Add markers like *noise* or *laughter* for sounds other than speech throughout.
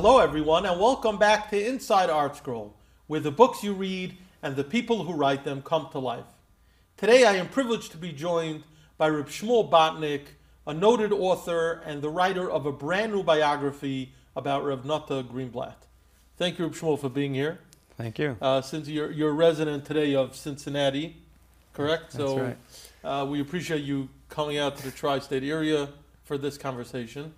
Hello, everyone, and welcome back to Inside ArtScroll, where the books you read and the people who write them come to life. Today, I am privileged to be joined by Reb Shmuel Botnick, a noted author and the writer of a brand new biography about Reb Nata Greenblatt. Thank you, Reb Shmuel, for being here. Thank you. Uh, since you're, you're a resident today of Cincinnati, correct? That's so right. uh, we appreciate you coming out to the tri-state area for this conversation.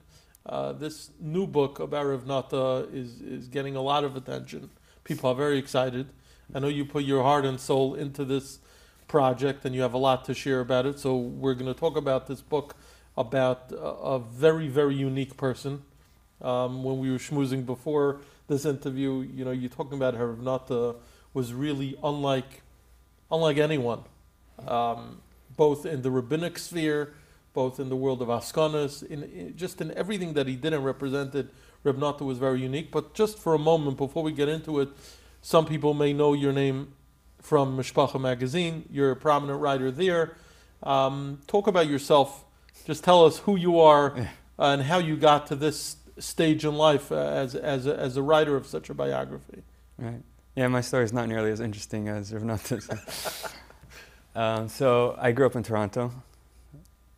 Uh, this new book about Rav Nata is, is getting a lot of attention. People are very excited. I know you put your heart and soul into this project and you have a lot to share about it. So we're going to talk about this book about a, a very, very unique person. Um, when we were schmoozing before this interview, you know, you're talking about Rav Nata was really unlike, unlike anyone, um, both in the rabbinic sphere, both in the world of Askanas, in, in just in everything that he did and represented. Reb Nata was very unique. But just for a moment, before we get into it, some people may know your name from Mishpacha magazine. You're a prominent writer there. Um, talk about yourself. Just tell us who you are and how you got to this stage in life uh, as as a, as a writer of such a biography. Right. Yeah, my story is not nearly as interesting as Rav Nata's. *laughs* um, so I grew up in Toronto.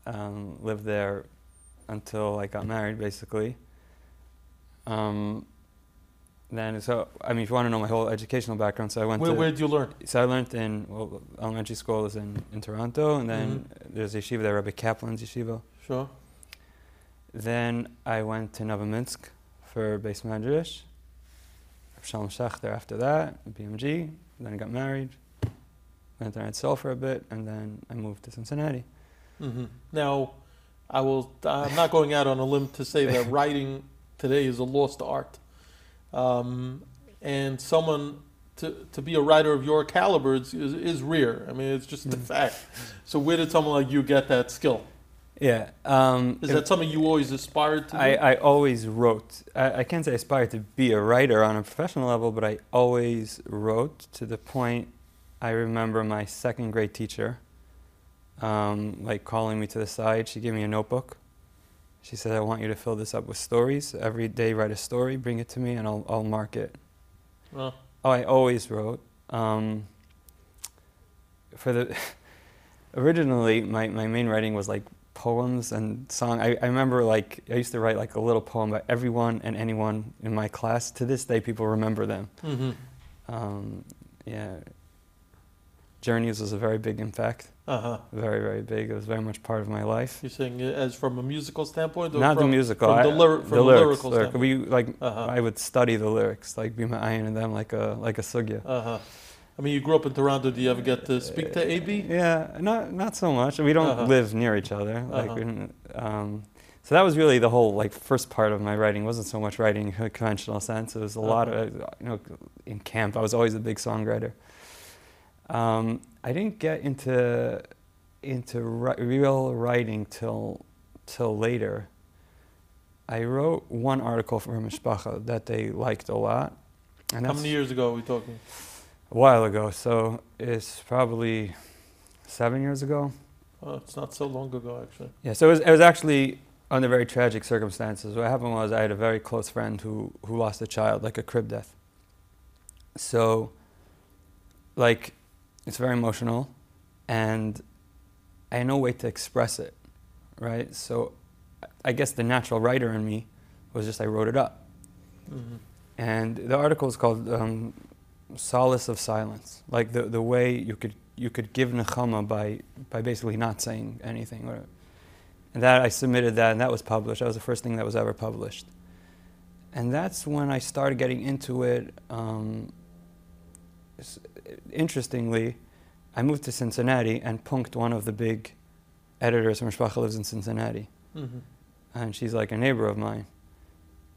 Um, lived there until I got married, basically. Um, then, so I mean, if you want to know my whole educational background, so I went Where, to. where did you learn? So I learned in well, elementary school is in, in Toronto, and then there's yeshiva there, Rabbi Kaplan's yeshiva. Sure. Then I went to Novominsk for beis medrash. Shalom Shachter after that, BMG. Then I got married. Went to Eretz for a bit, and then I moved to Cincinnati. Hmm Now, I will. I'm not going out on a limb to say that *laughs* writing today is a lost art, um, and someone to to be a writer of your caliber is, is, is rare. I mean, it's just a Mm. fact. So, where did someone like you get that skill? Yeah. Um, Is that something you always aspired to? I, I always wrote. I, I can't say I aspired to be a writer on a professional level, but I always wrote to the point I remember my second grade teacher, um, like calling me to the side. She gave me a notebook. She said, I want you to fill this up with stories. Every day, write a story, bring it to me, and I'll, I'll mark it. Well, Oh, I always wrote. Um, for the *laughs* originally, my, my main writing was like poems and song. I, I remember like I used to write like a little poem about everyone and anyone in my class. To this day, people remember them. hmm Um, yeah, Journeys was a very big impact. uh huh. Very very big. It was very much part of my life. You're saying as from a musical standpoint, or Not from, the musical. from I- the, lyri- from the lyrics. lyrical? We like Uh-huh. I would study the lyrics, like be my iron in them, like a like a sugya. Uh huh. I mean, you grew up in Toronto. Do you ever get to speak to Abie? Yeah, not not so much. We don't Uh-huh. live near each other. Like, Uh-huh. um, so that was really the whole like first part of my writing. It wasn't so much writing in a conventional sense. It was a lot Uh-huh. of you know in camp. I was always a big songwriter. Um, I didn't get into into ri- real writing till till later. I wrote one article for Mishpacha that they liked a lot, and How many years ago are we talking? a while ago. So it's probably seven years ago. Oh, it's not so long ago, actually. Yeah, so it was, it was actually under very tragic circumstances. What happened was I had a very close friend who, who lost a child, like a crib death. So, like, it's very emotional, and I had no way to express it, right? So, I guess the natural writer in me was just I wrote it up. hmm And the article is called um, "Solace of Silence," like the the way you could you could give nechama by by basically not saying anything. Or, and that I submitted that, and that was published. That was the first thing that was ever published. And that's when I started getting into it. Um, interestingly, I moved to Cincinnati, and punked one of the big editors from Mishpacha, lives in Cincinnati, hmm and she's like a neighbor of mine,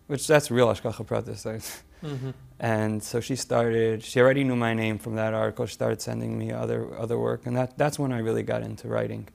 which that's real Hashgacha Pratis. hmm And so she started. She already knew my name from that article. She started sending me other other work, and that that's when I really got into writing.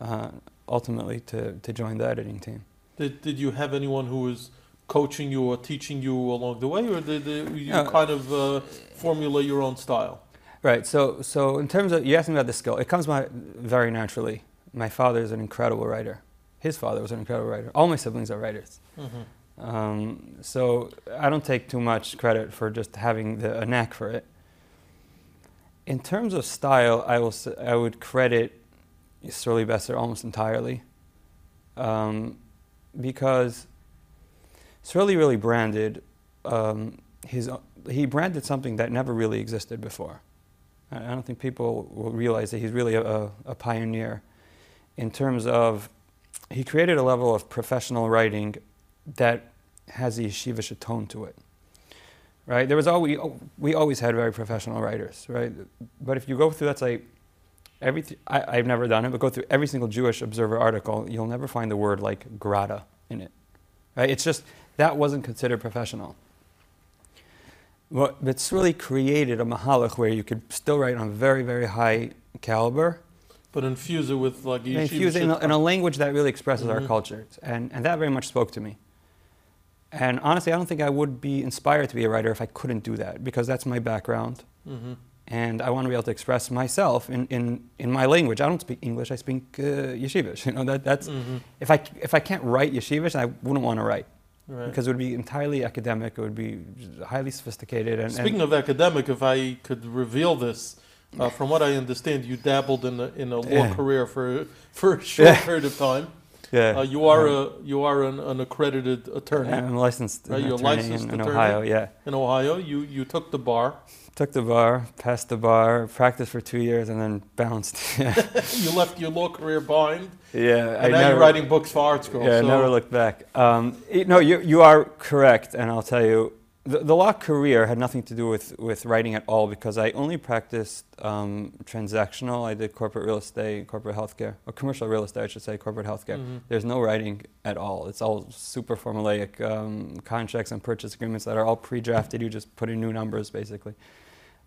Uh, ultimately, to to join the editing team. Did Did you have anyone who was coaching you or teaching you along the way, or did, you kind of uh, formulate your own style? Right. So so in terms of you asked me about the skill, it comes my very naturally. My father is an incredible writer. His father was an incredible writer. All my siblings are writers. hmm Um, so I don't take too much credit for just having the, a knack for it. In terms of style, I will I would credit Srully Besser almost entirely, um, because Srully really branded um, his he branded something that never really existed before. I don't think people will realize that he's really a, a, pioneer in terms of he created a level of professional writing that has a yeshivish tone to it. Right? There was always, we always had very professional writers, right? But if you go through, that's like, every, I, I've never done it, but go through every single Jewish Observer article, you'll never find the word like grata in it. Right? It's just, that wasn't considered professional. Well, it's really created a mahalach where you could still write on a very, very high caliber, But infuse it with like and infuse it in a, in a language that really expresses our Mhm. cultures. And, and that very much spoke to me. And honestly, I don't think I would be inspired to be a writer if I couldn't do that, because that's my background. Mhm. And I want to be able to express myself in, in, in my language. I don't speak English, I speak uh, Yeshivish. *laughs* You know, that, that's, Mhm. if, I, if I can't write Yeshivish, I wouldn't want to write. Right. Because it would be entirely academic, it would be highly sophisticated. And, Speaking and of academic, if I could reveal this, uh, *laughs* from what I understand, you dabbled in a, in a law Yeah. career for for a short Yeah. period of time. *laughs* yeah, Uh, you are a you are an, an accredited attorney I'm licensed Right, you're licensed in, in attorney? Ohio, yeah. in Ohio. You you took the bar. Took the bar, passed the bar, practiced for two years, and then bounced. yeah, *laughs* *laughs* you left your law career behind, yeah. and now you're writing books for ArtScroll. Yeah, so never looked back. Um, it- no, you, you are correct, and I'll tell you, the, the law career had nothing to do with, with writing at all because I only practiced um, transactional. I did corporate real estate, corporate healthcare, or commercial real estate, I should say, corporate healthcare. Mhm. There's no writing at all. It's all super formulaic um, contracts and purchase agreements that are all pre-drafted. You just put in new numbers, basically.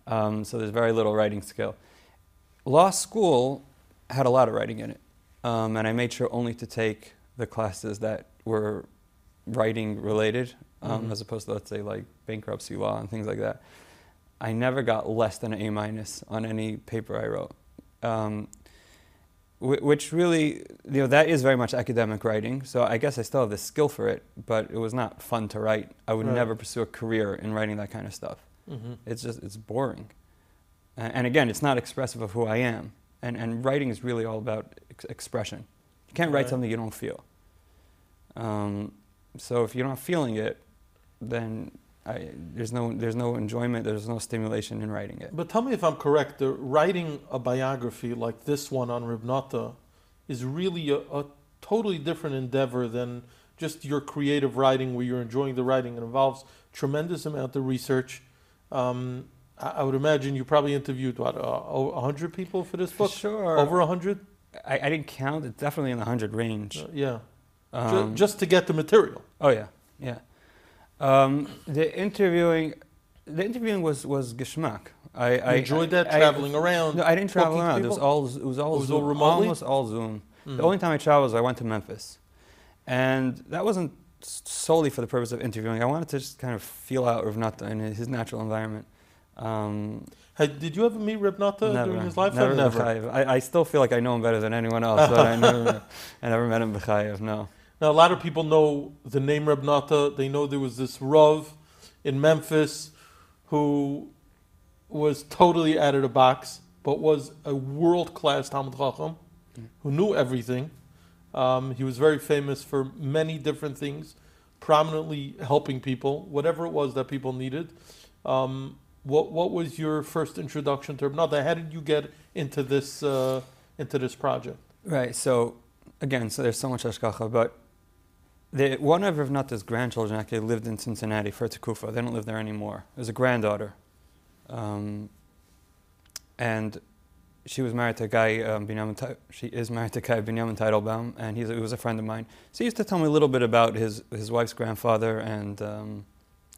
Um, so there's very little writing skill. Law school had a lot of writing in it, um, and I made sure only to take the classes that were writing related, um, Mhm. as opposed to let's say like bankruptcy law and things like that. I never got less than an A minus on any paper I wrote. Um, which really, you know, that is very much academic writing. So I guess I still have the skill for it, but it was not fun to write. I would Right. never pursue a career in writing that kind of stuff. Mhm. It's just it's boring. And again, it's not expressive of who I am. And and writing is really all about ex- expression. You can't write Right. something you don't feel. Um, so if you're not feeling it, then I, there's no there's no enjoyment. There's no stimulation in writing it. But tell me if I'm correct. The writing a biography like this one on Reb Nata is really a, a totally different endeavor than just your creative writing, where you're enjoying the writing. It involves tremendous amount of research. Um, I, I would imagine you probably interviewed what a hundred people for this For book. sure. Over a hundred, I, I didn't count. It's definitely in the hundred range. Uh, yeah. Um, just to get the material. Oh yeah, yeah. Um, the interviewing, the interviewing was was geschmack. I, enjoyed that traveling around. No, I didn't travel around. It was all it was all It was Zoom, all remotely? almost all Zoom. Mm. The only time I traveled was I went to Memphis, and that wasn't solely for the purpose of interviewing. I wanted to just kind of feel out Rav Nata in his natural environment. Um, Had, did you ever meet never, during his lifetime? never. B'chayev. I, I still feel like I know him better than anyone else, but I never, *laughs* I never met him B'chayev, No. Now, a lot of people know the name Reb Nata. They know there was this Rav in Memphis who was totally out of the box, but was a world class Talmid Chacham Mm. who knew everything. Um, he was very famous for many different things, prominently helping people, whatever it was that people needed. Um, what what was your first introduction to Reb Nata? How did you get into this uh, into this project? Right. So again, so there's so much hashgacha, but the, one of Rav Nata's grandchildren actually lived in Cincinnati for Tekufa. They don't live there anymore. There's a granddaughter, um, and she was married to a guy. Um, Binyamin, she is married to a guy Binyamin Teitelbaum, and he's, he was a friend of mine. So he used to tell me a little bit about his his wife's grandfather and. Um,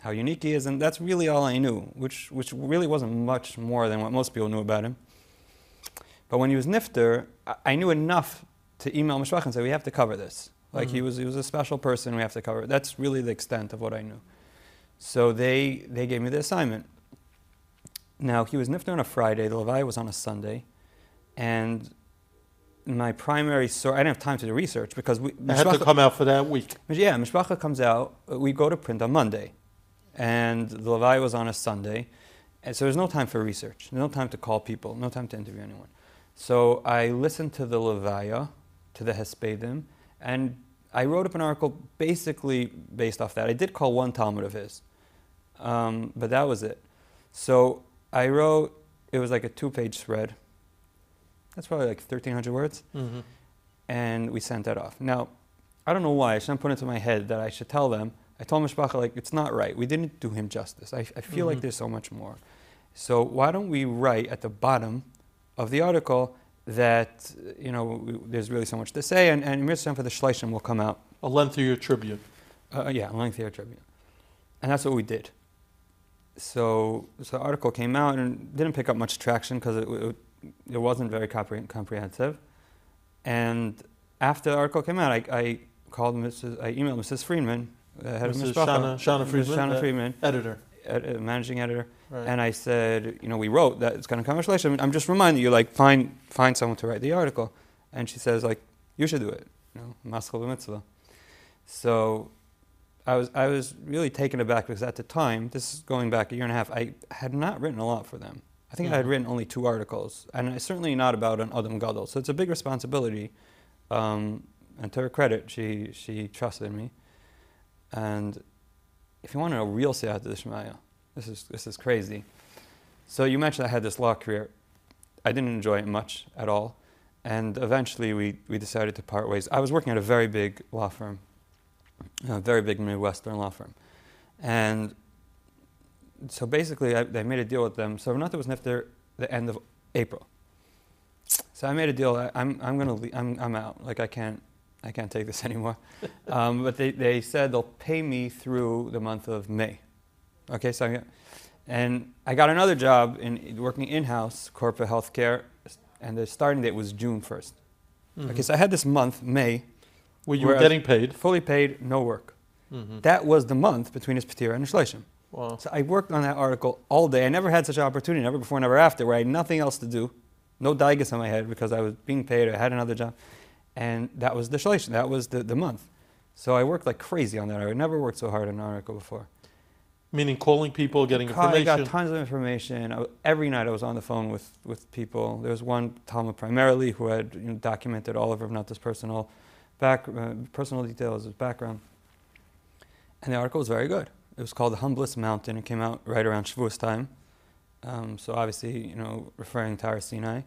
how unique he is, and that's really all I knew, which which really wasn't much more than what most people knew about him. But when he was nifter, I, I knew enough to email Mishpacha and say we have to cover this. Like he Mhm. was he was a special person, we have to cover it. That's really the extent of what I knew. So they they gave me the assignment. Now he was nifter on a Friday, the Levaya was on a Sunday, and my primary source. I didn't have time to do research because we. It had to come out for that week. Yeah, Mishpacha comes out. uh, We go to print on Monday, and the Levaya was on a Sunday, and so there's no time for research, no time to call people, no time to interview anyone. So I listened to the Levaya, to the Hespedim, and I wrote up an article basically based off that. I did call one Talmid of his, um, but that was it. So I wrote. It was like a two-page spread. That's probably like 1,300 words hmm and we sent that off. Now, I don't know why. I shouldn't put it into my head that I should tell them. I told Mishpacha, like, it's not right. We didn't do him justice. I, I feel like Mhm. there's so much more. So why don't we write at the bottom of the article that, you know, w- there's really so much to say, and, and Mitzvah for the Shleishim will come out. A lengthier tribute. Uh, yeah, a lengthier tribute. And that's what we did. So, so the article came out and didn't pick up much traction because it, it, it wasn't very compre- comprehensive. And after the article came out, I, I called Mrs. I emailed Mrs. Friedman, uh, head Mrs. of Shana- Shana Mrs. Friedman, Shana Friedman, Editor. ed- uh, managing editor, Right. and I said, you know, we wrote that it's going to come. I'm just reminding you, like, find find someone to write the article. And she says, like, you should do it. You know, maschal b'mitzvah. So I was I was really taken aback because at the time, this is going back a year and a half, I had not written a lot for them. I think I had Mhm. written only two articles, and it's certainly not about an Adam Gadol. So it's a big responsibility. Um, and to her credit, she she trusted me. And if you want to know real Siyata D'Shmaya, this is this is crazy. So you mentioned I had this law career. I didn't enjoy it much at all, and eventually we, we decided to part ways. I was working at a very big law firm, a very big Midwestern law firm, and so basically I, I made a deal with them. So Reb Nata was after the end of April. So I made a deal. I, I'm I'm gonna le- I'm I'm out. Like I can't I can't take this *laughs* anymore. um, but they, they said they'll pay me through the month of May. Okay, so I, and I got another job in working in house corporate healthcare, and the starting date was June 1st. Mhm. Okay, so I had this month, May, Well, you were getting paid. fully paid, no work. hmm That was the month between his Patira and his. Wow. So I worked on that article all day. I never had such an opportunity, never before, never after, where I had nothing else to do, no daigas on my head because I was being paid, I had another job. And that was the Shleishim, that was the, the month. So I worked like crazy on that. I never worked so hard on an article before. Meaning calling people, getting Ca- I got tons of information. I, every night I was on the phone with, with people. There was one Talmid primarily who had you know, documented all of Rav Nata's personal, back, uh, personal details, his background. And the article was very good. It was called The Humblest Mountain. It came out right around Shavuos time. Um, so obviously, you know, referring to Har Sinai.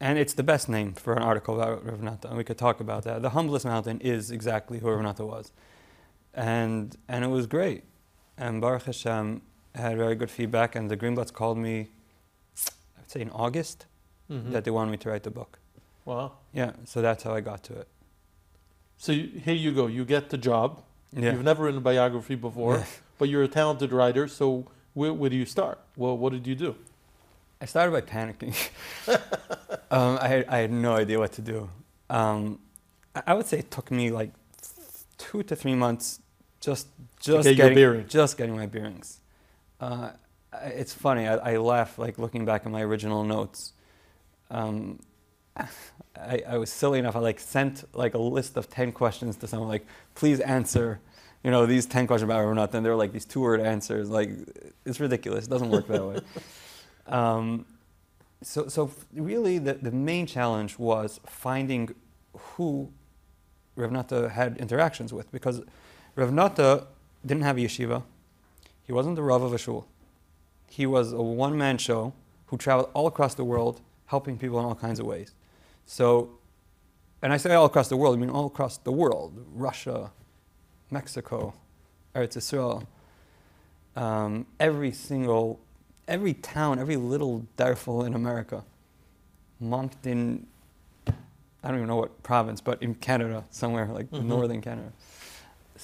And it's the best name for an article about Rav Nata, and we could talk about that. The Humblest Mountain is exactly who Rav Nata was. And, and it was great. And Baruch Hashem had very good feedback, and the Greenblatts called me, I'd say in August, Mhm. that they wanted me to write the book. Wow. Yeah, so that's how I got to it. So you, here you go. You get the job. Yeah. You've never written a biography before, Yeah. *laughs* but you're a talented writer. So where, where do you start? Well, what did you do? I started by panicking. *laughs* um, I, had, I had no idea what to do. Um, I, I would say it took me like two to three months just just get getting just getting my bearings. Uh, it's funny. I, I laugh like looking back at my original notes. Um, I, I was silly enough. I like sent like a list of ten questions to someone like, please answer. You know these ten questions about or not. Then there were like these two word answers. Like it's ridiculous. It doesn't work that way. *laughs* Um, so, so really, the, the main challenge was finding who Rav Nata had interactions with, because Rav Nata didn't have a yeshiva. He wasn't the Rav of a shul. He was a one-man show who traveled all across the world, helping people in all kinds of ways. So, and I say all across the world, I mean all across the world: Russia, Mexico, Eretz Israel. Um, every single every town, every little darful in America, Moncton, I don't even know what province, but in Canada, somewhere like Mhm. northern Canada.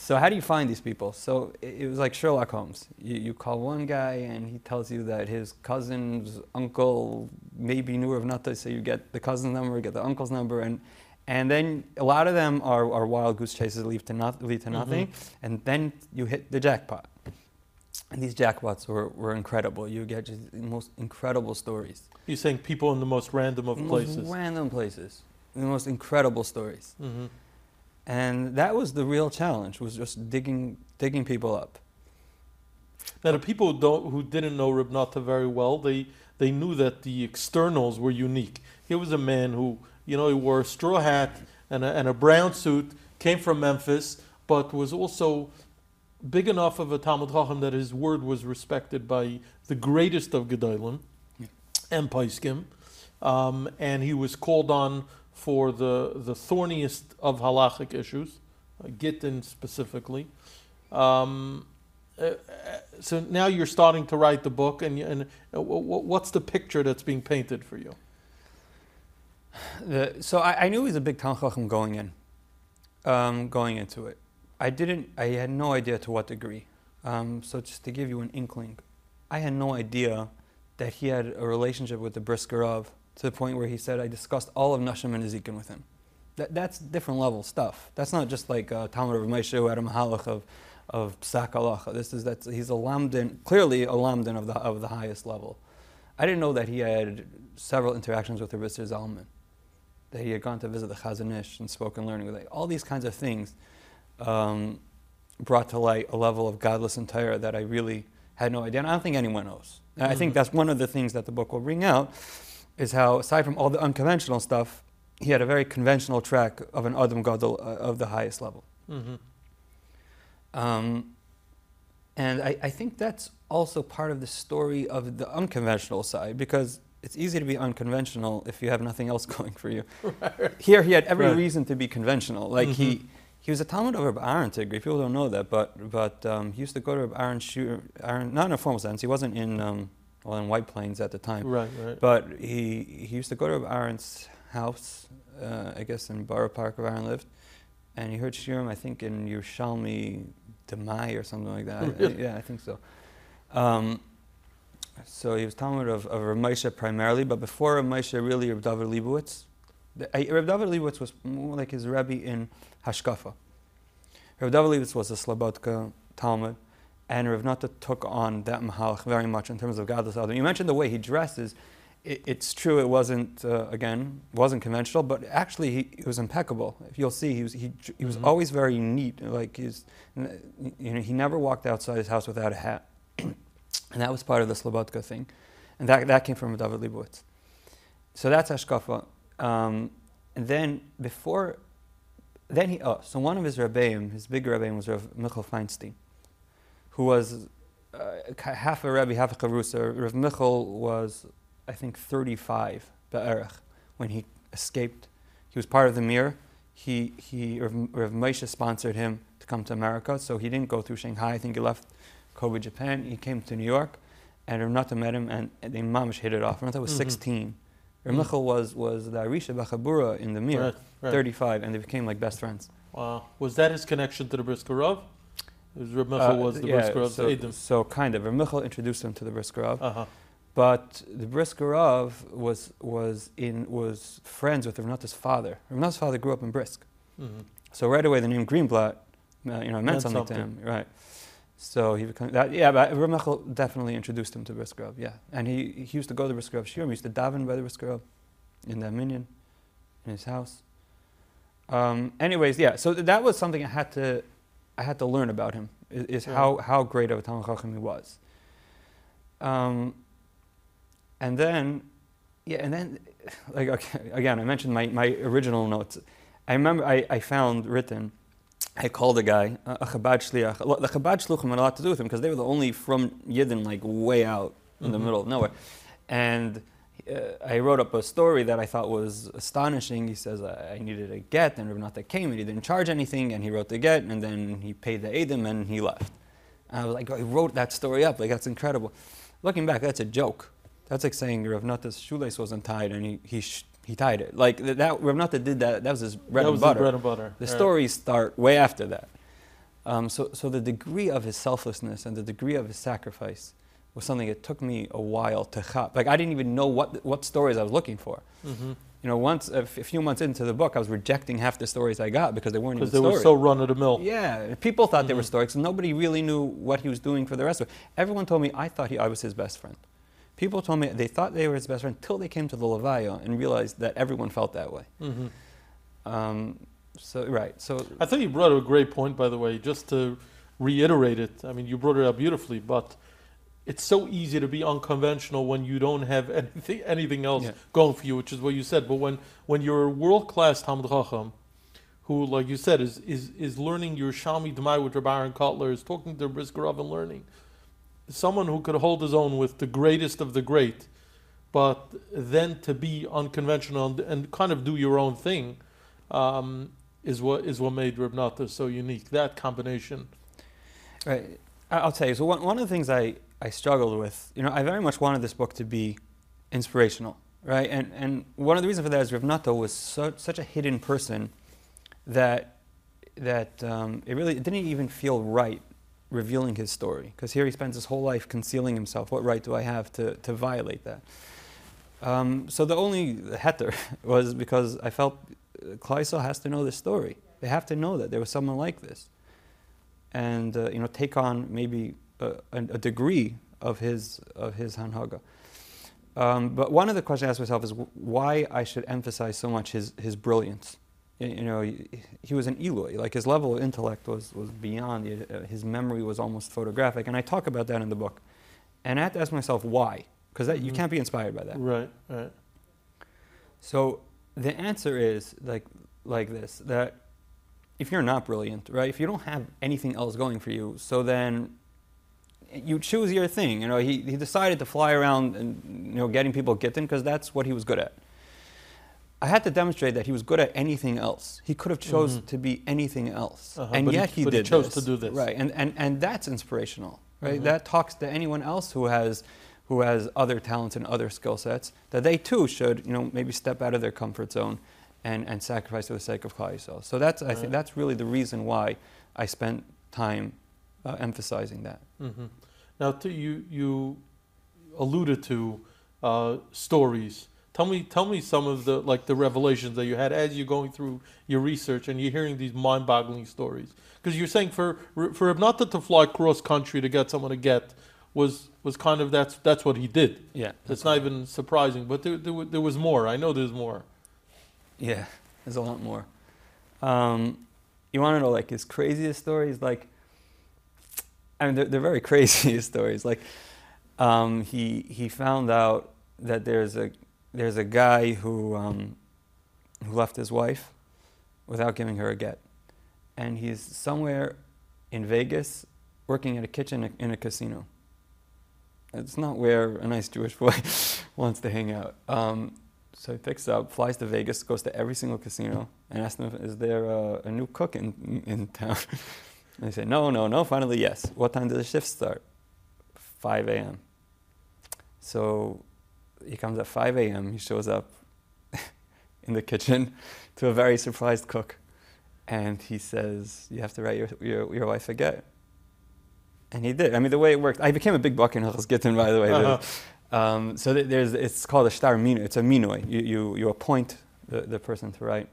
So how do you find these people? So it, it was like Sherlock Holmes. You, you call one guy and he tells you that his cousin's uncle maybe knew of Nata, so you get the cousin's number, you get the uncle's number, and and then a lot of them are, are wild goose chases lead to, not, lead to nothing, and then you hit the jackpot. And these jackpots were, were incredible. You get just the most incredible stories. You're saying people in the most random of Most places. Random places. the most incredible stories. hmm And that was the real challenge, was just digging, digging people up. Now, the people who don't who didn't know Reb Nata very well, they they knew that the externals were unique. He was a man who, you know, he wore a straw hat and a, and a brown suit, came from Memphis, but was also big enough of a Talmid Chacham that his word was respected by the greatest of Gedolim Yeah. and Paiskim, um, and he was called on for the the thorniest of halachic issues, uh, Gittin specifically. Um, uh, uh, so now you're starting to write the book, and, and uh, wh- wh- what's the picture that's being painted for you? The, so I, I knew he was a big Talmid going in, um, going into it. I didn't. I had no idea to what degree. Um, so just to give you an inkling, I had no idea that he had a relationship with the Brisker Rov to the point where he said I discussed all of Nashim and Nezikin with him. That, that's different level stuff. That's not just like uh, Talmid of Moshe who had a mahalach of of psak halacha. This is that's he's a lamdan, clearly a lamdan of the of the highest level. I didn't know that he had several interactions with the Reb Isser Zalman, that he had gone to visit the Chazon Ish and spoken learning with it. All these kinds of things um, brought to light a level of gadlus and Torah that I really had no idea. And I don't think anyone knows. And I think Mhm. that's one of the things that the book will bring out, is how aside from all the unconventional stuff, he had a very conventional track of an Adam Gadol uh, of the highest level. Mm-hmm. Um, and I, I think that's also part of the story of the unconventional side because it's easy to be unconventional if you have nothing else *laughs* going for you. *laughs* Here, he had every Right. reason to be conventional. Like he, Mhm. he was a Talmid of Reb Aaron Tigri. People don't know that, but but um, he used to go to Reb Aaron, Shur, Aaron, not in a formal sense. He wasn't in um, well in White Plains at the time. Right, right. But he, he used to go to Aaron's house, uh, I guess in Borough Park where Aaron lived, and he heard Shiurim, I think in Yerushalmi Demai or something like that. *laughs* I- I- yeah, I think so. Um, so he was Talmid of, of Moshe primarily, but before Moshe, really Reb David Leibowitz. The, uh, David Leibowitz was more like his Rebbe in Hashkafa. Reb David Leibowitz was a Slobodka Talmid, and Rav Nata took on that mahalach very much in terms of gadlus Adam. You mentioned the way he dresses. It, it's true, it wasn't, uh, again, wasn't conventional, but actually he, he was impeccable. If you'll see, he was, he, he was Mhm. always very neat. Like he's, you know, he never walked outside his house without a hat. *clears throat* and that was part of the Slobodka thing. And that, that came from David Leibowitz. So that's Hashkafa. Um, and then before, then he, oh, so one of his Rebbeim, his big Rebbeim was Rav Michal Feinstein, who was uh, half a Rebbe, half a Chavrusa. Rav Michal was, I think, 35, Be'erech, when he escaped. He was part of the Mir. He, he, Rav, Rav Moshe sponsored him to come to America, so he didn't go through Shanghai. I think he left Kobe, Japan. He came to New York, and Rav Nata met him, and they mamish hit it off. Rav Nata was Mhm. 16. Rav Mhm. Michal was, was the Arisha Bachabura in the Mir, Right, right. 35, and they became like best friends. Wow. Was that his connection to the Briskerov? Was Reb Uh, was the yeah, Briskerov's so, Edom? so kind of. Michal introduced him to the Briskerov, Uh-huh. but the Briskerov was was in was friends with Rav Nata's father. Rav Nata's father grew up in Brisk, hmm so right away the name Greenblatt, uh, you know, meant, Meant something, something. to him, right? So he became that. Yeah, but Rav Michal definitely introduced him to Briskerov. Yeah, and he, he used to go to the Briskerov Shiurim. He used to daven by the Briskerov in the minyan, in his house. Um, anyways, yeah. So th- that was something I had to I had to learn about him. Is, is Yeah. how how great of a Talmid Chacham he was. Um, and then, yeah, and then, *sighs* like okay, again, I mentioned my, my original notes. I remember I, I found written. I called a guy, a Chabad shliach. The Chabad shluchim had a lot to do with him because they were the only from Yidden, like way out in the Mhm. middle of nowhere. And uh, I wrote up a story that I thought was astonishing. He says I I needed a get, and Rav Nata came, and he didn't charge anything, and he wrote the get, and then he paid the Eidim, and he left. And I was like, I wrote that story up, like that's incredible. Looking back, that's a joke. That's like saying Rav Nata's shoelace wasn't tied, and he he, sh- he tied it. Like th- that, Rav Nata did that. That was his bread that and was butter. his bread and butter. The Right. stories start way after that. Um, so, so the degree of his selflessness and the degree of his sacrifice was something that took me a while to chop. Like I didn't even know what what stories I was looking for. Mhm. You know, once a, f- a few months into the book, I was rejecting half the stories I got because they weren't Because they were so run of the mill. yeah, people thought they were stories. stoics, and nobody really knew what he was doing for the rest of it. Everyone told me I thought he, I was his best friend. People told me they thought they were his best friend until they came to the Levaya and realized that everyone felt that way. hmm Um, so right, so I think you brought up a great point, by the way, just to reiterate it. I mean, you brought it up beautifully, but it's so easy to be unconventional when you don't have anything anything else Yeah. going for you, which is what you said. But when when you're a world class Talmid Chacham, who, like you said, is is is learning Yerushalmi Demai with Rabbi Aaron Kotler, is talking to Briskerov and learning, someone who could hold his own with the greatest of the great, but then to be unconventional and, and kind of do your own thing. Um, is what is what made Reb Nata so unique. That combination. Right. I'll tell you. So one, one of the things I, I struggled with, you know, I very much wanted this book to be inspirational, right? And and one of the reasons for that is Rav Nata was so, such a hidden person that that um, it really it didn't even feel right revealing his story because here he spends his whole life concealing himself. What right do I have to, to violate that? Um, so the only heter *laughs* was because I felt uh, Klal Yisrael has to know this story. They have to know that there was someone like this and uh, you know take on maybe a, a degree of his of his hanhaga. Um, but one of the questions I ask myself is why I should emphasize so much his his brilliance. You know, he, he was an ilui. Like his level of intellect was was beyond. Uh, His memory was almost photographic, and I talk about that in the book. And I had to ask myself why, because you Mhm. can't be inspired by that. Right, right. So the answer is like like this that if you're not brilliant, right? If you don't have anything else going for you, so then you choose your thing. You know, he, he decided to fly around and you know getting people gittin because that's what he was good at. I had to demonstrate that he was good at anything else. He could have chose Mhm. to be anything else, Uh-huh, and but he- yet he, but he chose this. to do this. Right, and and and that's inspirational, right? Mhm. That talks to anyone else who has who has other talents and other skill sets that they too should you know maybe step out of their comfort zone and, and sacrifice for the sake of Klal So that's I think that's really the reason why I spent time uh, emphasizing that. hmm Now, to you you alluded to uh, stories. Tell me, tell me some of the like the revelations that you had as you're going through your research and you're hearing these mind-boggling stories. Because you're saying for for Reb Nata to fly cross country to get someone to get was was kind of that's that's what he did. Yeah, It's not even surprising, but there, there, there was more. I know there's more. Yeah, there's a lot more. Um, you want to know like his craziest stories? Like, I mean, they're, they're very *laughs* crazy stories. Like, um, he he found out that there's a there's a guy who um, who left his wife without giving her a get, and he's somewhere in Vegas working at a kitchen in a casino. It's not where a nice Jewish *laughs* boy wants to hang out. Um, so he picks up, flies to Vegas, goes to every single casino, and asks them, "Is there a, a new cook in in town?" *laughs* and they say, "No, no, no." Finally, yes. What time does the shift start? 5 a.m. So he comes at 5 a.m. He shows up *laughs* in the kitchen *laughs* to a very surprised cook, and he says, "You have to write your your, your wife a get." And he did. I mean, the way it worked, I became a big buck in Gittin, by the way. Uh-huh. *laughs* Um, so there's, it's called a shtar minui. It's a minoi. You, you, you appoint the, the person to write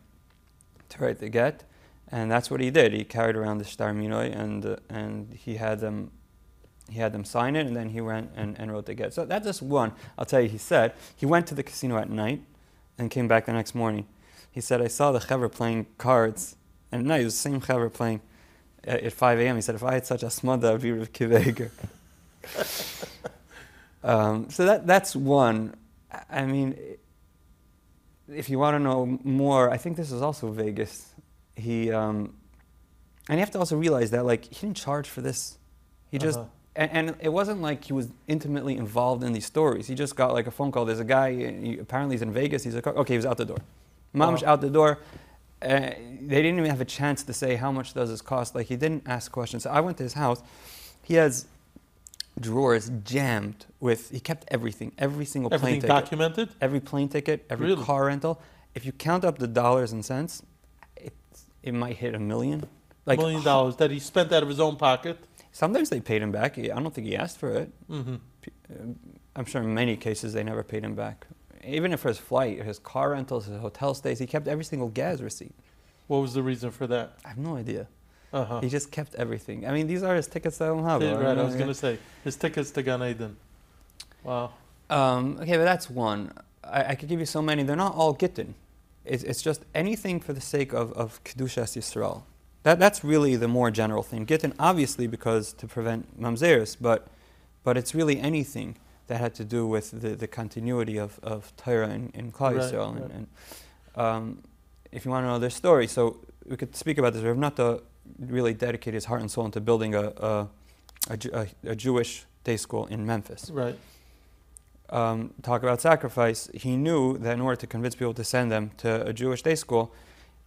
to write the get, and that's what he did. He carried around the shtar minoi, and uh, and he had them he had them sign it, and then he went and, and wrote the get. So that's just one. I'll tell you. He said he went to the casino at night, and came back the next morning. He said I saw the chaver playing cards, and night it was the same chaver playing at, at 5 a.m. He said if I had such a hasmada, I'd be Rav Akiva Eiger. *laughs* Um, so that that's one. I- I mean, if you want to know more, I think this is also Vegas. He um, and you have to also realize that like he didn't charge for this. He just Uh-huh. and, and it wasn't like he was intimately involved in these stories. He just got like a phone call. There's a guy. He, apparently he's in Vegas. He's like, okay, he was out the door. Mom's out the door. Uh, they didn't even have a chance to say how much does this cost. Like he didn't ask questions. So I went to his house. He has drawers jammed with. He kept everything, every single Everything plane ticket, documented. every plane ticket, every Really? car rental. If you count up the dollars and cents, it might hit a million. Like million dollars that he spent out of his own pocket. sometimes they paid him back. I don't think he asked for it. hmm I'm sure in many cases they never paid him back. Even if his flight, his car rentals, his hotel stays, he kept every single gas receipt. What was the reason for that? I have no idea. Uh-huh. He just kept everything. I mean, these are his tickets to Olam Haba. Yeah, right, I was going to say his tickets to Gan Eden. Wow. Um, okay, but that's one. I, I could give you so many. They're not all gittin. It's, it's just anything for the sake of, of Kedushas Yisrael. That, that's really the more general thing. Gittin, obviously, because to prevent mamzeris, but, but it's really anything that had to do with the, the continuity of, of Torah in, in Klal Right, Yisrael. right. And, and um, if you want to know their story, so we could speak about this. Rav Nata really dedicated his heart and soul into building a, a, a, a, a Jewish day school in Memphis Right. Um, talk about sacrifice, he knew that in order to convince people to send them to a Jewish day school,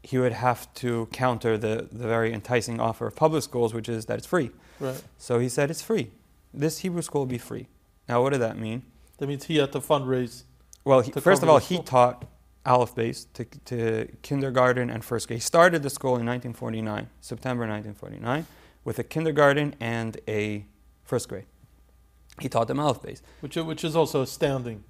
he would have to counter the, the very enticing offer of public schools, which is that it's free. Right. So he said it's free. This Hebrew school will be free. Now, what did that mean? That means he had to fundraise. Well, he, To first of all, he taught Aleph Beis to, to kindergarten and first grade. He started the school in 1949, September 1949, with a kindergarten and a first grade. He taught them Aleph Beis. which which is also astounding,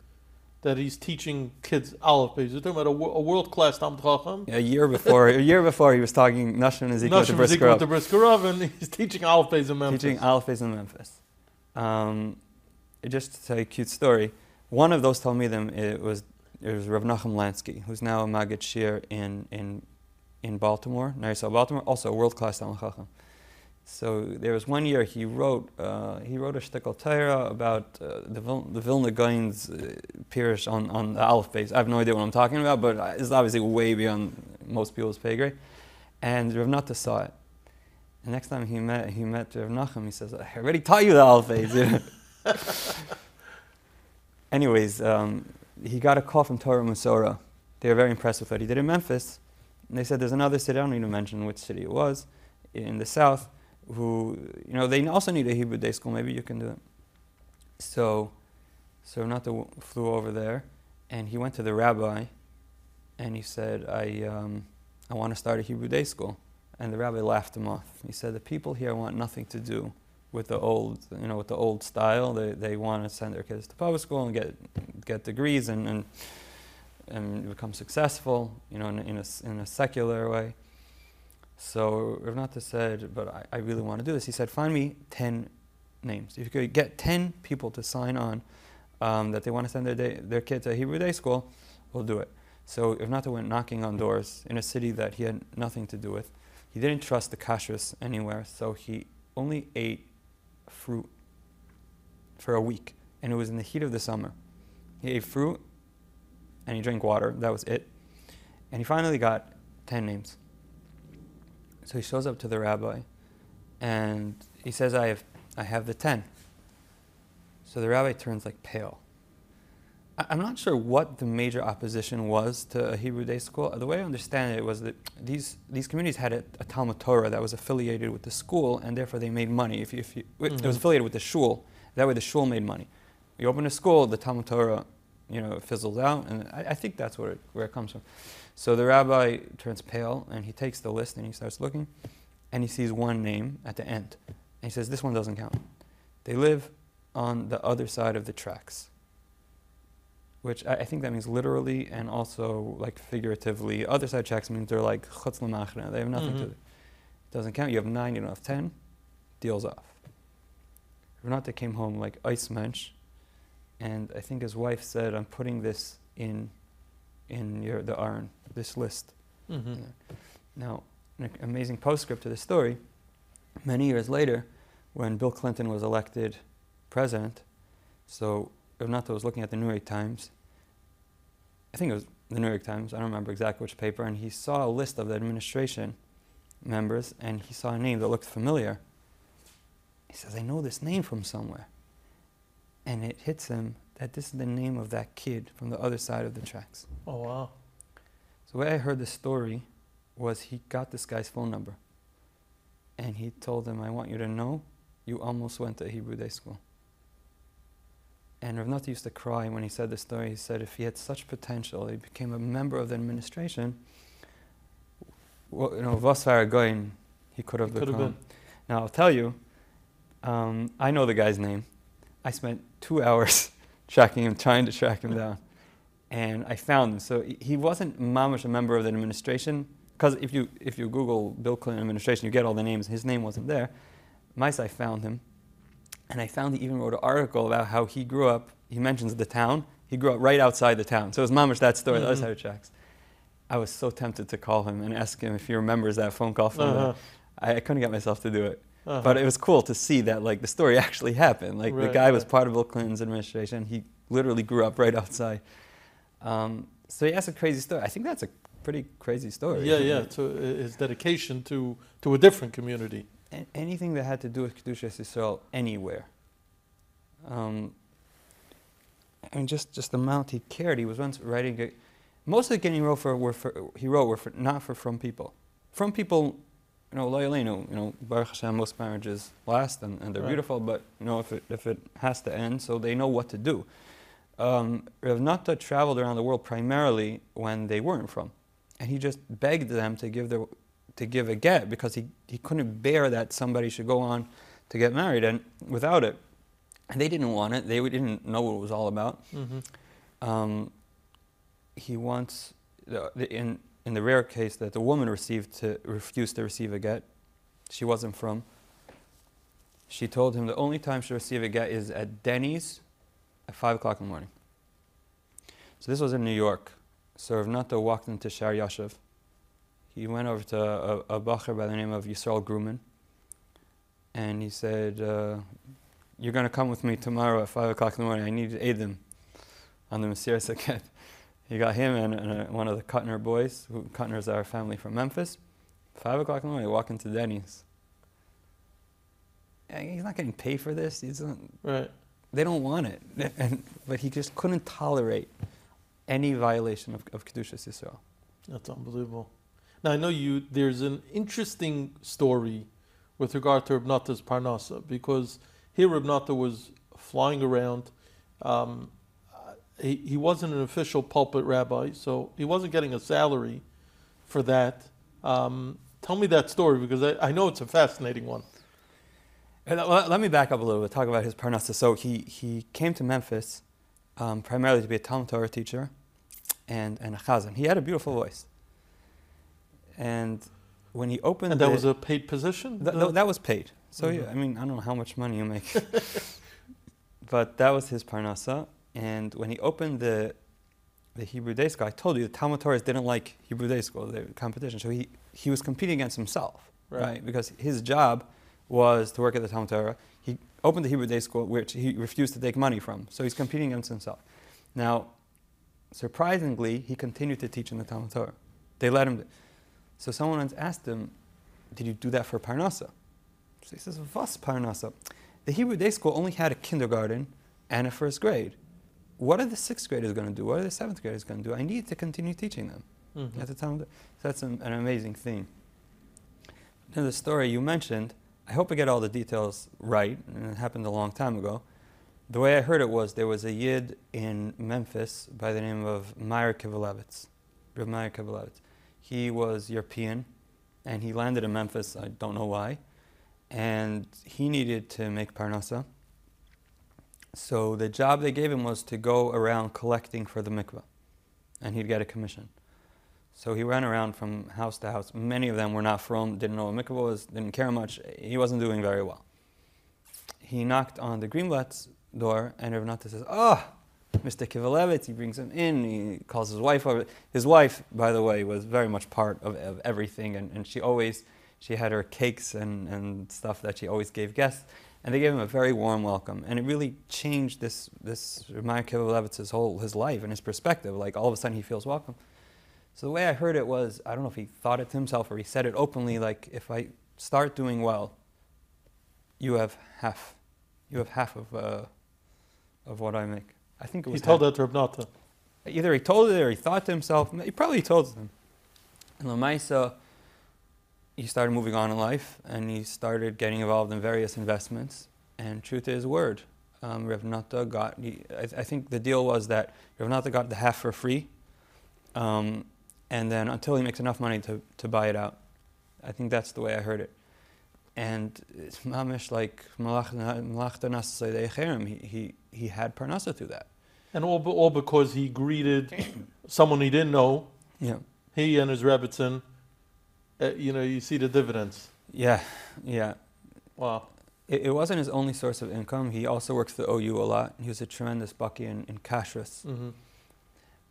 that he's teaching kids aleph beis. You're talking about a, a world class Talmid Chacham. A year before, a year before, he was talking to Nashim is equal Brisker to Brisker Rav, and he's teaching aleph beis in Memphis. teaching Aleph Beis in Memphis. Um, just to tell you a cute story, one of those Talmidim it was it was Rav Nachum Lansky, who's now a Maggid Shiur in in in Baltimore, Ner Yisroel, Baltimore, also a world class Talmid Chacham. So there was one year he wrote uh, he wrote a shtickle Torah about uh, the Vil- the Vilna Gaon's uh, Peirush on on the Aleph beis. I have no idea what I'm talking about, but uh, it's obviously way beyond most people's pay grade. And Rav Nata saw it. The next time he met he met Rav Nachum, he says, "I already taught you the Aleph beis." *laughs* Anyways, um, he got a call from Torah Umesorah. They were very impressed with what he did in Memphis. And they said, there's another city, I don't need to mention which city it was, in the south, who, you know, they also need a Hebrew day school. Maybe you can do it. So, so w- flew over there, and he went to the rabbi, and he said, I, um, I want to start a Hebrew day school. And the rabbi laughed him off. He said, the people here want nothing to do with the old, you know, with the old style. They, they want to send their kids to public school and get, get degrees and, and, and become successful, you know, in, in, a, in a secular way. So Rav Nata said, but I, I really want to do this. He said, find me 10 names. If you could get 10 people to sign on um, that they want to send their, day, their kid to Hebrew day school, we'll do it. So Rav Nata went knocking on doors in a city that he had nothing to do with. He didn't trust the kashrus anywhere, so he only ate fruit for a week. And it was in the heat of the summer. He ate fruit and he drank water. That was it. And he finally got 10 names. So he shows up to the rabbi and he says, I have, I have the 10. So the rabbi turns like pale. I'm not sure what the major opposition was to a Hebrew day school. The way I understand it was that these, these communities had a, a Talmud Torah that was affiliated with the school, and therefore they made money. If you, if you, It mm-hmm. was affiliated with the shul. That way the shul made money. You open a school, the Talmud Torah, you know, it fizzles out, and I, I think that's where it, where it comes from. So the rabbi turns pale, and he takes the list and he starts looking, and he sees one name at the end. And he says, This one doesn't count. They live on the other side of the tracks which I, I think that means literally and also like figuratively. Other side tracks means they're like chutz. They have nothing to. Mhm. It doesn't count. You have nine, you don't have ten. Deals off. Reb Nata came home like ice mensch, and I think his wife said, "I'm putting this in, in your the iron. This list." hmm Now, an amazing postscript to the story. Many years later, when Bill Clinton was elected president, so Reb Nata was looking at the New York Times. I think it was the New York Times. I don't remember exactly which paper, and he saw a list of the administration members, and he saw a name that looked familiar. He says, "I know this name from somewhere," and it hits him that this is the name of that kid from the other side of the tracks. Oh wow. So the way I heard the story was he got this guy's phone number. And he told him, I want you to know you almost went to Hebrew day school. And Rav Nati used to cry when he said the story. He said if he had such potential, he became a member of the administration, well, you know, Vasvar Goin, he could have Could have become. been. Now I'll tell you, um, I know the guy's name. I spent two *laughs* hours tracking him, trying to track him down, and I found him. So he- wasn't mamish a member of the administration, because if you if you Google Bill Clinton administration, you get all the names. His name wasn't there. Mice, I found him, and I found he even wrote an article about how he grew up he mentions the town. He grew up right outside the town. So it was mamish that story. Mhm. How it tracks. I was so tempted to call him and ask him if he remembers that phone call from Uh-huh. I, I couldn't get myself to do it. Uh-huh. But it was cool to see that like the story *laughs* actually happened. Like the Right, guy was part of Bill Clinton's administration. He literally grew up right *laughs* outside. Um, so he has a crazy story. I think that's a pretty crazy story. yeah, yeah. So uh, his dedication to to a different community. A- anything that had to do with Kedushas Yisrael anywhere. Um, I mean, just just the amount he cared. He was once writing. A, most of the gittin he wrote for were for he wrote were for, not for frum people. Frum people, you know, lo aleinu, you know, Baruch Hashem, most marriages last and, and they're Right. beautiful. But you know, if it if it has to end, so they know what to do. Um, Rav Nata traveled around the world primarily when they weren't frum, and he just begged them to give their to give a get because he, he couldn't bear that somebody should go on to get married and without it. And they didn't want it. They didn't know what it was all about. Mm-hmm. Um, he wants, the- the- in, in the rare case that the woman received to, refused to receive a get, she wasn't frum. She told him the only time she'll receive a get is at Denny's at 5 o'clock in the morning. So this was in New York. So Rav Nata walked into Shaar Yashuv. He went over to a, a bacher by the name of Yisrael Gruman. And he said, uh, You're going to come with me tomorrow at 5 o'clock in the morning. I need to eidim on the Messiah Saket. He got him and, and uh, one of the Kutner boys. Who, Kutner's our family from Memphis. 5 o'clock in the morning, they walk into Denny's. And He's not getting paid for this. He's not, Right. they don't want it. *laughs* And, but he just couldn't tolerate any violation of, of Kedushas Yisrael. That's unbelievable. Now I know you. There's an interesting story with regard to Reb Parnasa because here Reb was flying around. Um, he, he wasn't an official pulpit rabbi, so he wasn't getting a salary for that. Um, tell me that story because I, I know it's a fascinating one. And let, me back up a little bit, talk about his Parnasa. So he, he came to Memphis um, primarily to be a Talmud Torah teacher and, and a chazan. He had a beautiful voice. And when he opened And that the- was a paid position. Th- th- that was paid. So Mhm. yeah, I mean, I don't know how much money you make, *laughs* but that was his parnasa. And when he opened the the Hebrew Day School, I told you the Talmud Torahs didn't like Hebrew Day School, the competition. So he he was competing against himself, Right. right? Because his job was to work at the Talmud Torah. He opened the Hebrew Day School, which he refused to take money from. So he's competing against himself. Now, surprisingly, he continued to teach in the Talmud Torah. They let him. So someone once asked him, "Did you do that for parnasa?" So he says, "Was parnasa?" The Hebrew Day School only had a kindergarten and a first grade. What are the sixth graders going to do? What are the seventh graders going to do? I need to continue teaching them Mhm. at the time. So that's an, an amazing thing. Now, the story you mentioned, I hope I get all the details right, and it happened a long time ago. The way I heard it was there was a yid in Memphis by the name of Meir Kivalevitz, Reb Meir Kivalevitz. He was European, and he landed in Memphis. I don't know why, and he needed to make parnasa. So the job they gave him was to go around collecting for the mikveh, and he'd get a commission. So he ran around from house to house. Many of them were not frum, didn't know what mikveh was, didn't care much. He wasn't doing very well. He knocked on the Greenblatt's door, and Rav Nata says, ah, "Oh, Mr. Kivalevitz." He brings him in. He calls his wife over. His wife, by the way, was very much part of, of everything, and, and she always she had her cakes and, and stuff that she always gave guests. And they gave him a very warm welcome, and it really changed this this Meir Kivalevitz's whole his life and his perspective. Like all of a sudden, he feels welcome. So the way I heard it was, I don't know if he thought it to himself or he said it openly, like if I start doing well, you have half, you have half of uh, of what I make. I think it He told half. that to Reb Nata. Either he told it or he thought to himself. He probably told them. And Lamaisa, he started moving on in life, and he started getting involved in various investments. And true to his word, um, Reb Nata got. He, I, I think the deal was that Reb Nata got the half for free, um, and then until he makes enough money to, to buy it out. I think that's the way I heard it. And it's mamish like He he he had parnasa through that. And all, all because he greeted someone he didn't know, Yeah. he and his Rebbitzin, uh, you know, you see the dividends. Yeah, yeah. Wow. It, it wasn't his only source of income. He also worked for the OU a lot. He was a tremendous baki in, in kashrus. Mm-hmm.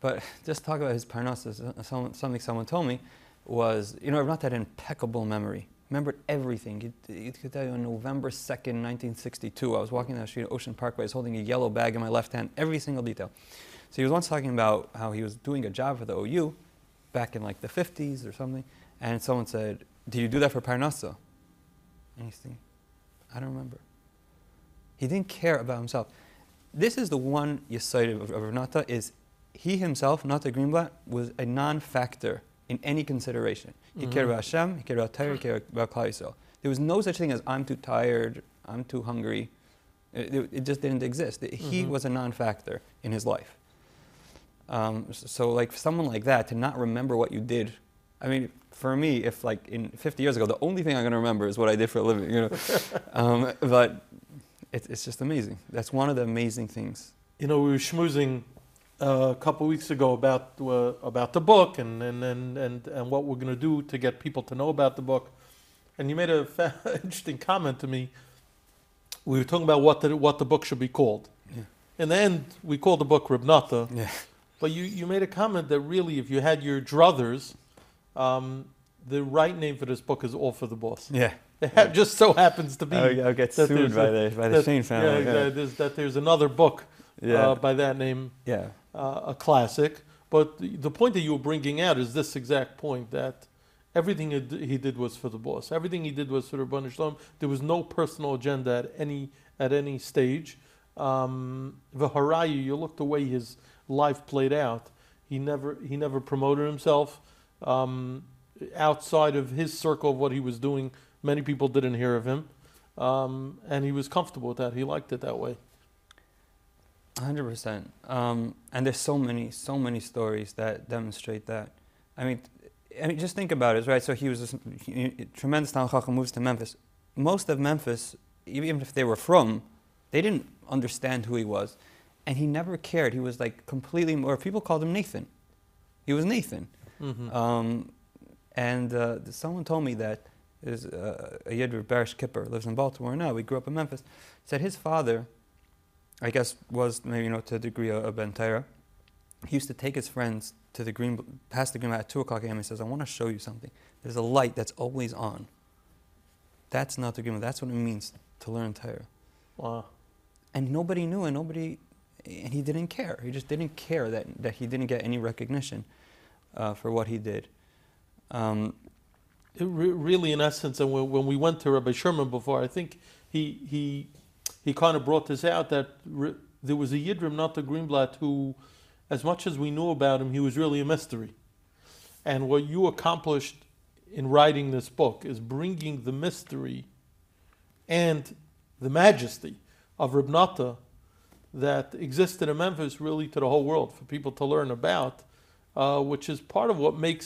But just talk about his parnassus. uh, Someone, something someone told me was, you know, I've not that impeccable memory. Remembered everything. He, he could tell you on November 2nd, 1962, I was walking down the street at Ocean Parkway. I was holding a yellow bag in my left hand, every single detail. So he was once talking about how he was doing a job for the OU back in like the 50s or something. And someone said, Did you do that for Parnassa? And he's thinking, I don't remember. He didn't care about himself. This is the one Yesod of, of Rav Nata is he himself, Nata Greenblatt, was a non-factor in any consideration. He cared Mhm. about Hashem, he cared about Torah, he cared about Klal Yisrael. There was no such thing as I'm too tired, I'm too hungry. It, it- it just didn't exist. He Mhm. was a non-factor in his life. Um, so, like someone like that to not remember what you did. I mean, for me, if like in 50 years ago, the only thing I'm going to remember is what I did for a living, you know. *laughs* um, but it, it's just amazing. That's one of the amazing things. You know, we were schmoozing uh, a couple weeks ago about uh, about the book and and, and, and and what we're going to do to get people to know about the book. And you made a fa- *laughs* interesting comment to me. We were talking about what the what the book should be called. Yeah. In the end, we called the book Reb Nata. Yeah. But you, you made a comment that really, if you had your druthers, um, the right name for this book is All for the Boss. Yeah. *laughs* It ha- just so happens to be I'll, I'll get sued by a- the by the that- Shain family. Yeah. that there's, that there's another book Yeah. uh, by that name, yeah. uh, a classic. But the, the point that you were bringing out is this exact point that everything he did was for the boss. Everything he did was for the Ribono Shel Olam. There was no personal agenda at any at any stage. Um, V'harayu, you look the way his life played out. He never he never promoted himself. Um, outside of his circle of what he was doing, many people didn't hear of him, um, and he was comfortable with that. He liked it that way. hundred percent. Um, and there's so many, so many stories that demonstrate that. I mean, I mean, just think about it, right? So he was a he, tremendous Talmid Chacham, moves to Memphis. Most of Memphis, even if they were frum, they didn't understand who he was, and he never cared. He was like completely, or people called him Nathan. He was Nathan. Mm-hmm. Um, and uh, someone told me that there's uh, a Yid Barish Kipper lives in Baltimore now. We grew up in Memphis. Said his father, I guess, was maybe you know to a degree a, a Ben Torah. He used to take his friends to the green, past the green at two o'clock a.m. He says, "I want to show you something. There's a light that's always on. That's not the green. That's what it means to learn Torah." Wow. And nobody knew, and nobody, and he didn't care. He just didn't care that that he didn't get any recognition uh, for what he did. Um, re- really, in essence, and when, we went to Rabbi Sherman before, I think he he he kind of brought this out that re- there was a Yidrim, not the Greenblatt, who, as much as we knew about him, he was really a mystery. And what you accomplished in writing this book is bringing the mystery and the majesty of Reb Nata that existed in Memphis really to the whole world for people to learn about, uh, which is part of what makes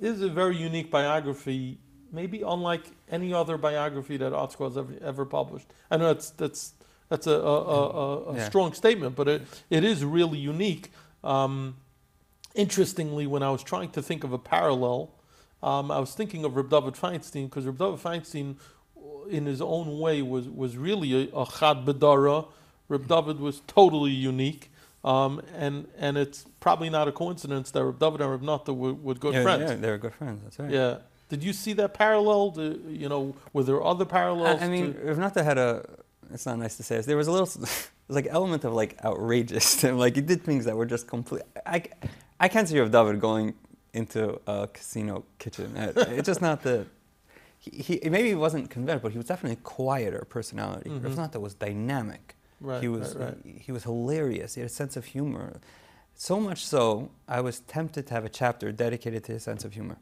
this is a very unique biography, maybe unlike any other biography that ArtScroll has ever, ever published. I know that's that's that's a, a, a, a, a Yeah. strong statement, but it, it is really unique. Um, interestingly, when I was trying to think of a parallel, um, I was thinking of Reb David Feinstein because Reb David Feinstein, in his own way, was was really a, a chad bedara. Reb David was totally unique. Um, and and it's probably not a coincidence that Reb David and Reb Nata were, were good yeah, friends. Yeah, they were good friends. That's right. Yeah. Did you see that parallel? You know, were there other parallels? I, I mean, if not, had a. It's not nice to say this. There was a little, *laughs* there's like element of like outrageous. *laughs* to him. like he did things that were just complete. I, I can't see of David going into a casino kitchen. Uh, It's just not the. He, he maybe he wasn't convinced, but he was definitely a quieter personality. Mhm. If not, that was dynamic. Right, he was right, right. He, was hilarious. He had a sense of humor. So much so, I was tempted to have a chapter dedicated to his sense of humor.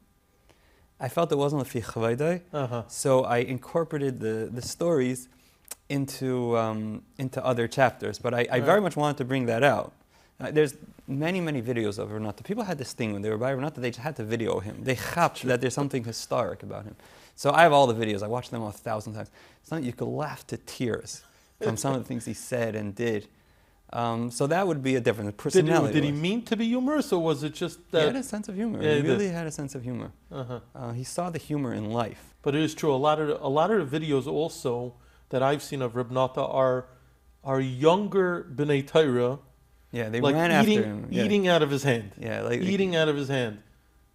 I felt it wasn't a fi chavaydai, Uh-huh. so I incorporated the, the stories into, um, into other chapters. But I, I very much wanted to bring that out. Uh, there's many, many videos of Reb Nata. People had this thing when they were by Reb Nata, they just had to video him. They chapped that there's something historic about him. So I have all the videos. I watched them a thousand times. It's not you could laugh to tears from some of the things he said and did. Um, so that would be a difference. Did, Personality. he, did he mean to be humorous, or was it just that? He had a sense of humor. Yeah, he really did. had a sense of humor. uh-huh. Uh, he saw the humor in life. But it is true. A lot of the, a lot of the videos also that I've seen of Reb Nata are are younger bnei Torah, Yeah, they like ran eating after him. Yeah. eating out of his hand, Yeah, like eating out of his hand.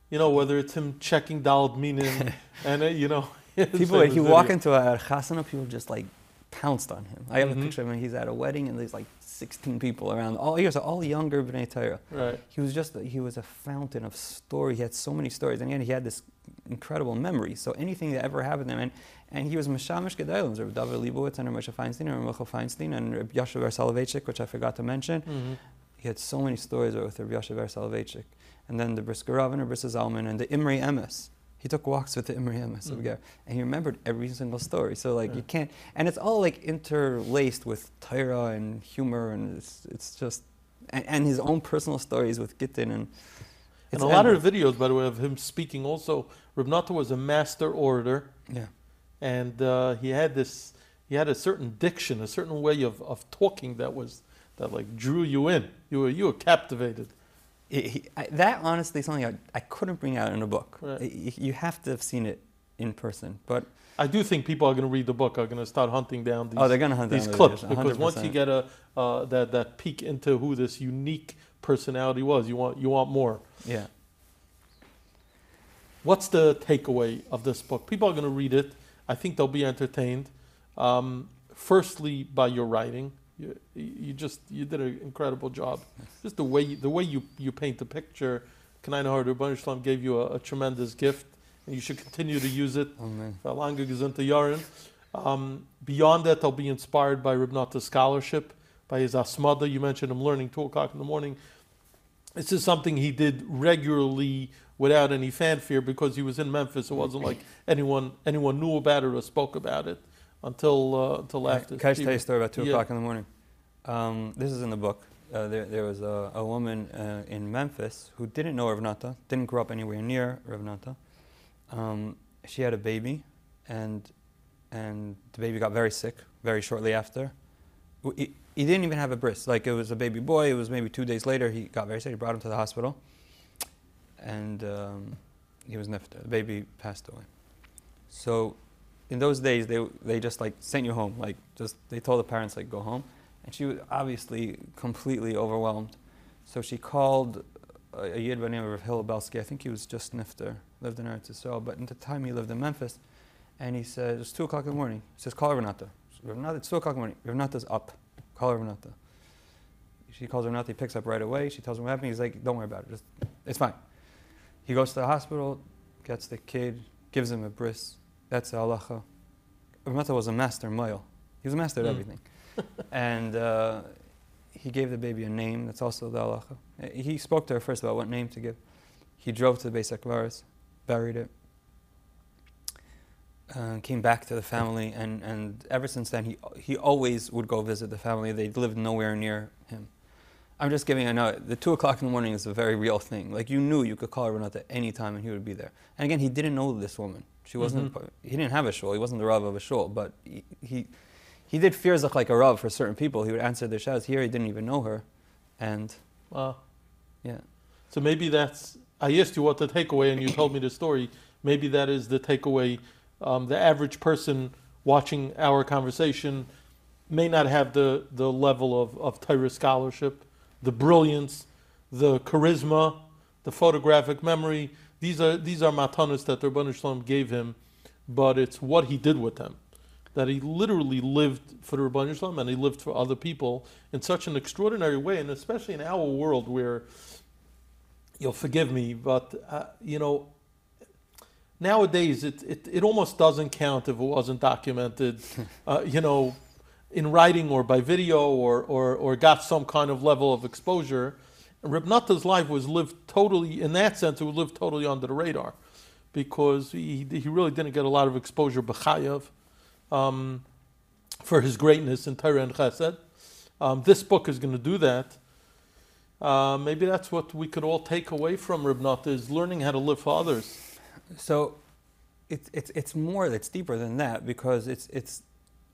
You know, whether it's him checking Daled Minim *laughs* and uh, you know, *laughs* people. He walk into a chasana, people just like pounced on him. I have Mhm. a picture of him. He's at a wedding, and there's like 16 people around. All years, all younger bnei Torah. right. He was just he was a fountain of story. He had so many stories, and again, he had this incredible memory. So anything that ever happened to him, and, and he was Mashamish Gedalim, Reb David Leibowitz and Moshe Feinstein and Michael Feinstein and Reb Yashav Soloveitchik, which I forgot to mention. Mm-hmm. He had so many stories with Reb Yashav Soloveitchik. And then the Brisker Rav and the Brisker Zalman and the Imri Emes. He took walks with the *laughs* of Mm. And he remembered every single story. So like you can't, and it's all like interlaced with Torah and humor, and it's it's just, and, and his own personal stories with Gittin and. And a lot endless. of videos, by the way, of him speaking. Also, Reb Nata was a master orator. yeah. and uh, he had this he had a certain diction a certain way of, of talking that was that like drew you in you were you were captivated It, he, I, that honestly is something I, I couldn't bring out in a book. Right. You have to have seen it in person. But i do think people are going to read the book are going to start hunting down these, oh, they're hunt these the clips videos, because once you get a uh, that that peek into who this unique personality was you want you want more yeah. what's the takeaway of this book people are going to read it i think they'll be entertained um, firstly by your writing you, you just you did an incredible job just the way you, the way you, you paint the picture Kanai Ribono Shel Olam gave you a, a tremendous gift and you should continue to use it man. for lange gesunte Jahren. Um, beyond that, I'll be inspired by Reb Nata's scholarship, by his hasmada. You mentioned him learning 2 o'clock in the morning. This is something he did regularly without any fanfare because he was in Memphis. It wasn't like anyone anyone knew about it or spoke about it until uh, until after. Can I tell you a story about 2 Yeah. o'clock in the morning? Um, this is in the book. Uh, there, there was a, a woman uh, in Memphis who didn't know Rav Nata, didn't grow up anywhere near Rav Nata. Um, she had a baby, and, and the baby got very sick very shortly after. He, he didn't even have a bris. Like, it was a baby boy. It was maybe two days later. He got very sick. He brought him to the hospital. And um, he was nifta. The baby passed away. So in those days they they just like sent you home like just they told the parents like go home. And she was obviously completely overwhelmed. So she called uh, a, a yid by the name of Hillel Belsky I think he was just nifter lived in Eretz Yisrael. But at the time he lived in Memphis. And he said it's 2 o'clock in the morning. He says call Reb Nata Renata it's 2 o'clock in the morning. Reb Nata's up. Call Reb Nata she calls Reb Nata he picks up right away. She tells him what happened. He's like don't worry about it. Just it's fine. He goes to the hospital gets the kid gives him a bris that's the halacha. Rav Nata was a master mohel. He was a master at Mm. everything. *laughs* and uh, he gave the baby a name. That's also the halacha. He spoke to her first about what name to give. He drove to the Beis Akvaris, buried it, uh, came back to the family, and, and ever since then, he, he always would go visit the family. They lived nowhere near him. I'm just giving a note. The 2 o'clock in the morning is a very real thing. Like, you knew you could call Reb Nata at any time and he would be there. And again, he didn't know this woman. She wasn't, Mhm. he didn't have a shul. He wasn't the Rav of a shul, but he, he, he did fear like a Rav for certain people. He would answer their shouts. Here, he didn't even know her. And, Wow. yeah. So maybe that's. I asked you what the takeaway, and you told me the story. Maybe that is the takeaway. Um, the average person watching our conversation may not have the, the level of, of Torah scholarship, the brilliance, the charisma, the photographic memory. These are these are matanas that the Ribono Shel Olam gave him, but it's what he did with them. That he literally lived for the Ribono Shel Olam and he lived for other people in such an extraordinary way, and especially in our world where you'll forgive me, but uh, you know, nowadays it, it, it almost doesn't count if it wasn't documented, *laughs* uh, you know, in writing or by video or, or, or got some kind of level of exposure. And Reb life was lived totally, in that sense, it was lived totally under the radar because he, he really didn't get a lot of exposure, b'chayav, um, for his greatness in Torah and Chesed. Um, this book is going to do that. Uh, maybe that's what we could all take away from Reb is learning how to live for others. So it's, it's, it's more, it's deeper than that because it's, it's,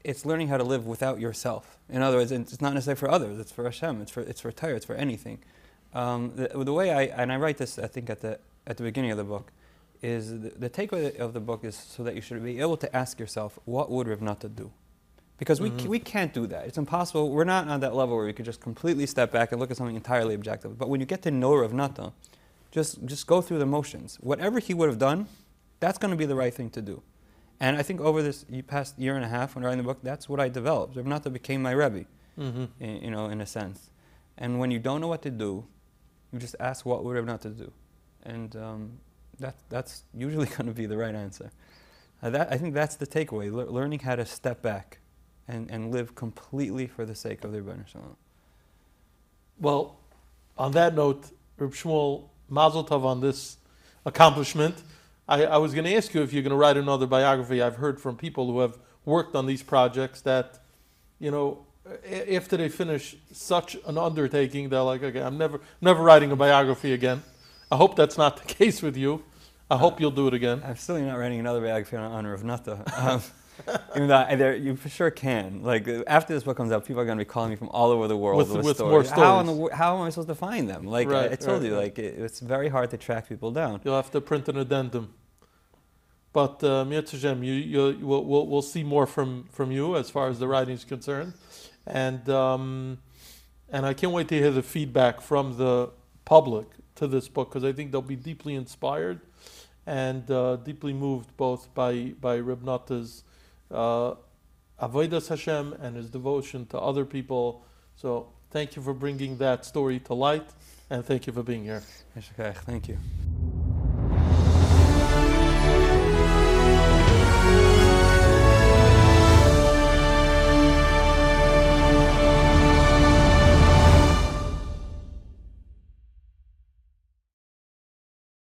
it's learning how to live without yourself. In other words, it's not necessarily for others, it's for Hashem, it's for, it's for Torah, it's for anything. Um, the, the way I, and I write this, I think, at the, at the beginning of the book, is the, the takeaway of the book is so that you should be able to ask yourself, what would Rav Nata do? because we, Mhm. c- we can't do that. It's impossible. We're not on that level where we could just completely step back and look at something entirely objective. But when you get to know Rav Nata, just just go through the motions. Whatever he would have done, that's going to be the right thing to do. And I think over this past year and a half, when writing the book, that's what I developed. Rav Nata became my rebbe, Mm-hmm. i- you know, in a sense. And when you don't know what to do, you just ask what would Rav Nata do, and um, that that's usually *laughs* going to be the right answer. Uh, that, I think that's the takeaway: lear- learning how to step back and, and live completely for the sake of the Ribono Shel Olam. Well, on that note, Reb Shmuel, Mazel Tov on this accomplishment. I, I was going to ask you if you're going to write another biography. I've heard from people who have worked on these projects that, you know, after they finish such an undertaking, they're like, okay, I'm never, never writing a biography again. I hope that's not the *laughs* case with you. I hope you'll do it again. I'm still not writing another biography on honor of Nata. Um, *laughs* even though I, there, you for sure can. Like uh, after this book comes out, people are going to be calling me from all over the world With- with, with stories. more How, in the, stories. how am I supposed to find them? Like I, I told right, you, right. like it, it's very hard to track people down. You'll have to print an addendum. But Hashem, you, you, we'll, we'll, we'll see more from, from you as far as the writing is concerned. And, um, and I can't wait to hear the feedback from the public to this book because I think they'll be deeply inspired and uh, deeply moved both by, by Reb Nata's uh, Avodas Hashem and his devotion to other people. So thank you for bringing that story to light and thank you for being here. Thank you.